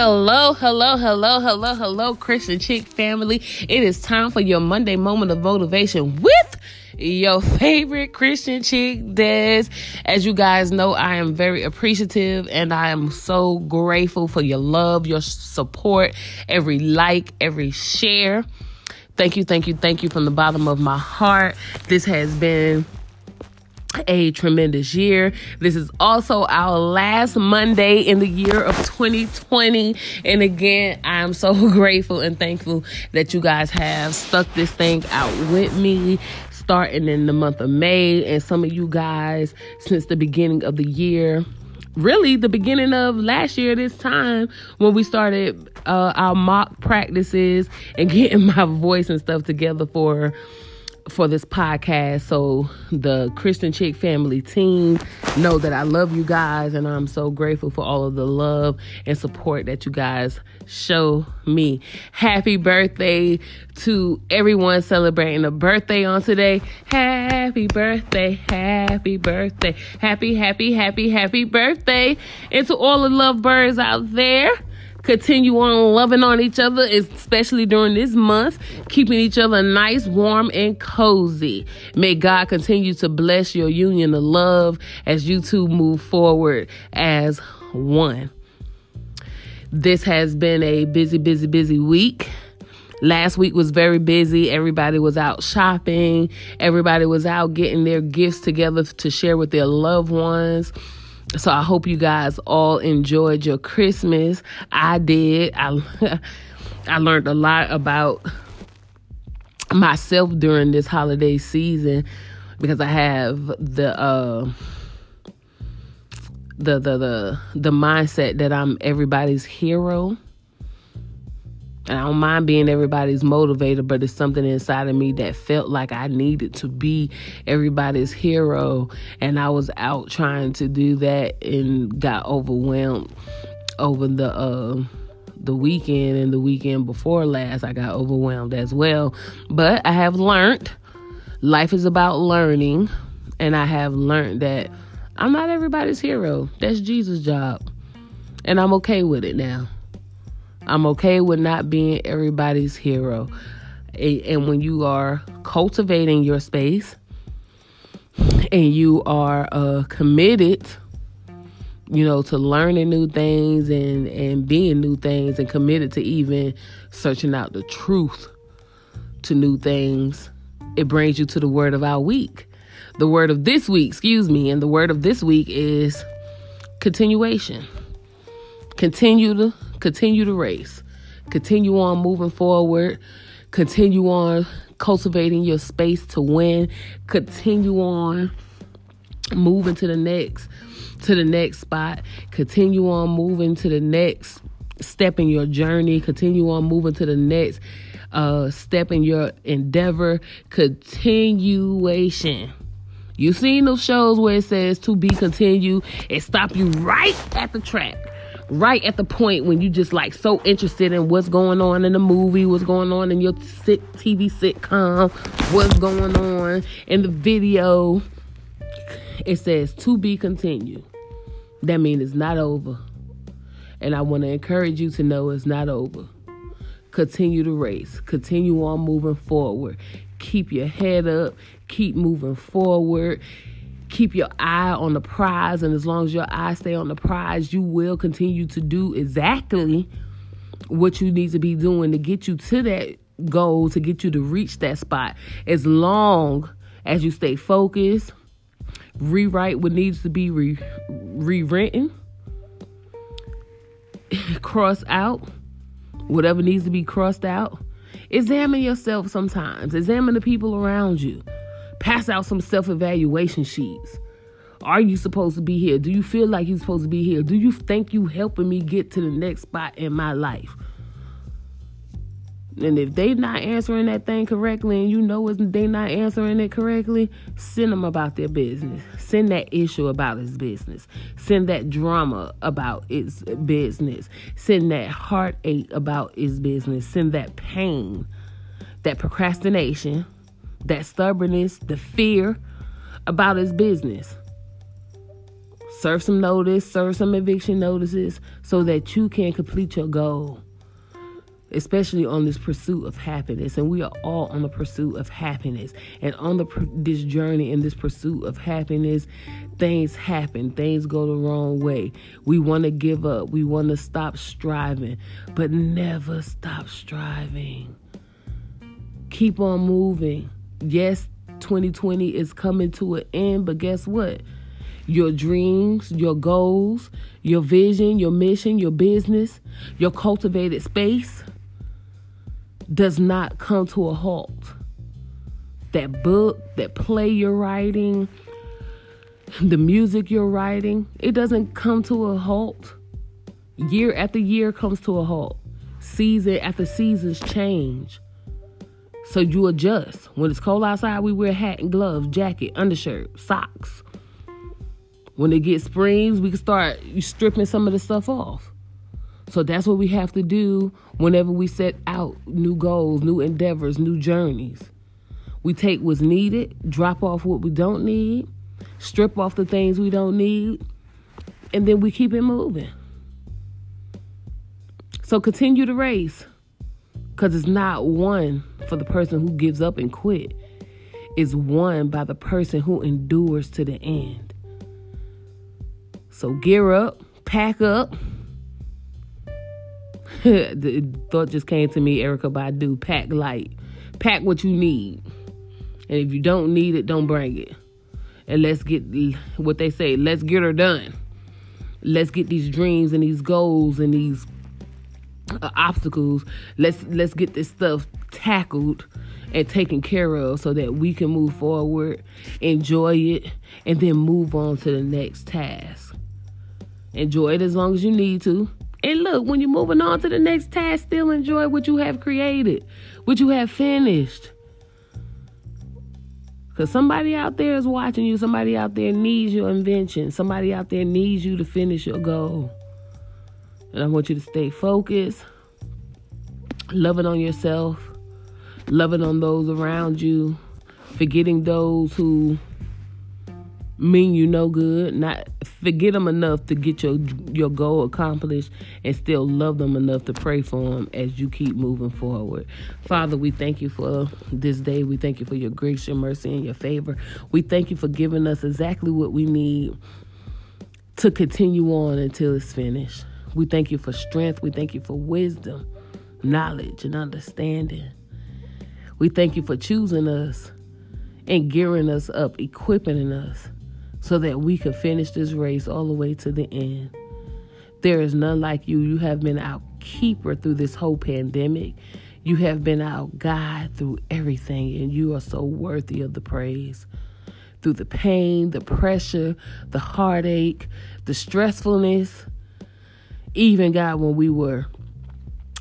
Hello, hello, hello, hello, hello, Christian Chick family. It is time for your Monday moment of motivation with your favorite Christian chick, Des. As you guys know, I am very appreciative and I am so grateful for your love, your support, every like, every share. Thank you, thank you, thank you from the bottom of my heart. This has been a tremendous year. This is also our last Monday in the year of 2020. And again, I'm so grateful and thankful that you guys have stuck this thing out with me starting in the month of May. And some of you guys since the beginning of the year really the beginning of last year this time when we started uh, our mock practices and getting my voice and stuff together for for this podcast so the Christian Chick family team know that I love you guys and I'm so grateful for all of the love and support that you guys show me. Happy birthday to everyone celebrating a birthday on today. Happy birthday, happy birthday, happy, happy, happy, happy birthday. And to all the lovebirds out there continue on loving on each other, especially during this month, keeping each other nice, warm, and cozy. May God continue to bless your union of love as you two move forward as one. This has been a busy, busy, busy week. Last week was very busy. Everybody was out shopping. Everybody was out getting their gifts together to share with their loved ones. So I hope you guys all enjoyed your Christmas. I did. I I learned a lot about myself during this holiday season because I have the uh the the the the mindset that I'm everybody's hero. And I don't mind being everybody's motivator, but it's something inside of me that felt like I needed to be everybody's hero. And I was out trying to do that and got overwhelmed over the uh, the weekend and the weekend before last. I got overwhelmed as well. But I have learned life is about learning, and I have learned that I'm not everybody's hero. That's Jesus' job. And I'm okay with it now. I'm okay with not being everybody's hero. And when you are cultivating your space and you are uh, committed, you know, to learning new things and, and being new things and committed to even searching out the truth to new things, it brings you to the word of our week. The word of this week, excuse me, and the word of this week is continuation. Continue to continue the race. Continue on moving forward. Continue on cultivating your space to win. Continue on moving to the next to the next spot. Continue on moving to the next step in your journey. Continue on moving to the next uh, step in your endeavor. Continuation. You seen those shows where it says to be continued It stop you right at the track right at the point when you just like so interested in what's going on in the movie, what's going on in your TV sitcom, what's going on in the video. It says to be continued. That means it's not over. And I want to encourage you to know it's not over. Continue the race. Continue on moving forward. Keep your head up. Keep moving forward keep your eye on the prize and as long as your eyes stay on the prize you will continue to do exactly what you need to be doing to get you to that goal to get you to reach that spot. As long as you stay focused rewrite what needs to be re- rewritten cross out whatever needs to be crossed out. Examine yourself sometimes. Examine the people around you Pass out some self evaluation sheets. Are you supposed to be here? Do you feel like you're supposed to be here? Do you think you helping me get to the next spot in my life? And if they not answering that thing correctly and you know it's they not answering it correctly, send them about their business. Send that issue about his business. Send that drama about its business. Send that heartache about his business. Send that pain, that procrastination that stubbornness, the fear about his business. serve some notice, serve some eviction notices so that you can complete your goal especially on this pursuit of happiness. And we are all on the pursuit of happiness. And on the this journey in this pursuit of happiness things happen. Things go the wrong way. We want to give up. We want to stop striving but never stop striving. Keep on moving yes 2020 is coming to an end but guess what your dreams, your goals, your vision, your mission, your business, your cultivated space does not come to a halt. That book, that play you're writing, the music you're writing, it doesn't come to a halt. Year after year comes to a halt. Season after seasons change. So you adjust. When it's cold outside, we wear hat and gloves, jacket, undershirt, socks. When it gets springs, we can start stripping some of the stuff off. So that's what we have to do whenever we set out new goals, new endeavors, new journeys. We take what's needed, drop off what we don't need, strip off the things we don't need, and then we keep it moving. So continue the race because it's not won for the person who gives up and quit, it's won by the person who endures to the end. So gear up, pack up the thought just came to me, Erykah Badu, pack light. Pack what you need. And if you don't need it, don't bring it. And let's get what they say, let's get her done. Let's get these dreams and these goals and these uh, obstacles. Let's let's get this stuff tackled and taken care of so that we can move forward, enjoy it, and then move on to the next task. Enjoy it as long as you need to. And look, when you're moving on to the next task, still enjoy what you have created, what you have finished. Because somebody out there is watching you. Somebody out there needs your invention. Somebody out there needs you to finish your goal. And I want you to stay focused, loving on yourself, loving on those around you, forgetting those who mean you no good, not forget them enough to get your your goal accomplished and still love them enough to pray for them as you keep moving forward. Father, we thank you for this day. We thank you for your grace, your mercy, and your favor. We thank you for giving us exactly what we need to continue on until it's finished. We thank you for strength. We thank you for wisdom, knowledge, and understanding. We thank you for choosing us and gearing us up, equipping us so that we could finish this race all the way to the end. There is none like you. You have been our keeper through this whole pandemic. You have been our guide through everything, and you are so worthy of the praise. Through the pain, the pressure, the heartache, the stressfulness, even God, when we were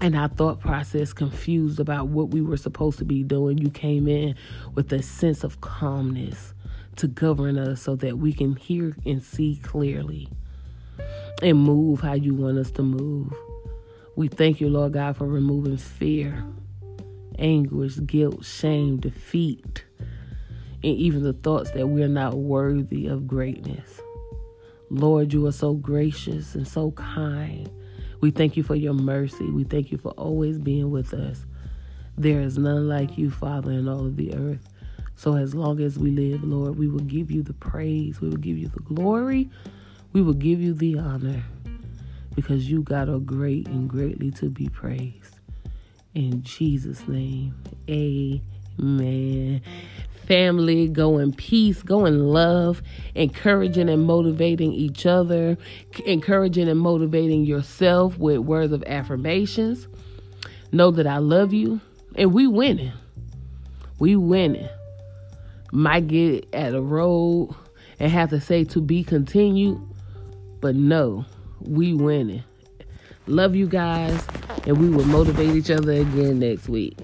in our thought process confused about what we were supposed to be doing, you came in with a sense of calmness to govern us so that we can hear and see clearly and move how you want us to move. We thank you, Lord God, for removing fear, anguish, guilt, shame, defeat, and even the thoughts that we're not worthy of greatness. Lord, you are so gracious and so kind. We thank you for your mercy. We thank you for always being with us. There is none like you, Father, in all of the earth. So as long as we live, Lord, we will give you the praise, we will give you the glory, we will give you the honor because you got a great and greatly to be praised. In Jesus' name, amen. Family, go in peace, go in love, encouraging and motivating each other, encouraging and motivating yourself with words of affirmations. Know that I love you and we winning. We winning might get at a road and have to say to be continued, but no, we winning. Love you guys, and we will motivate each other again next week.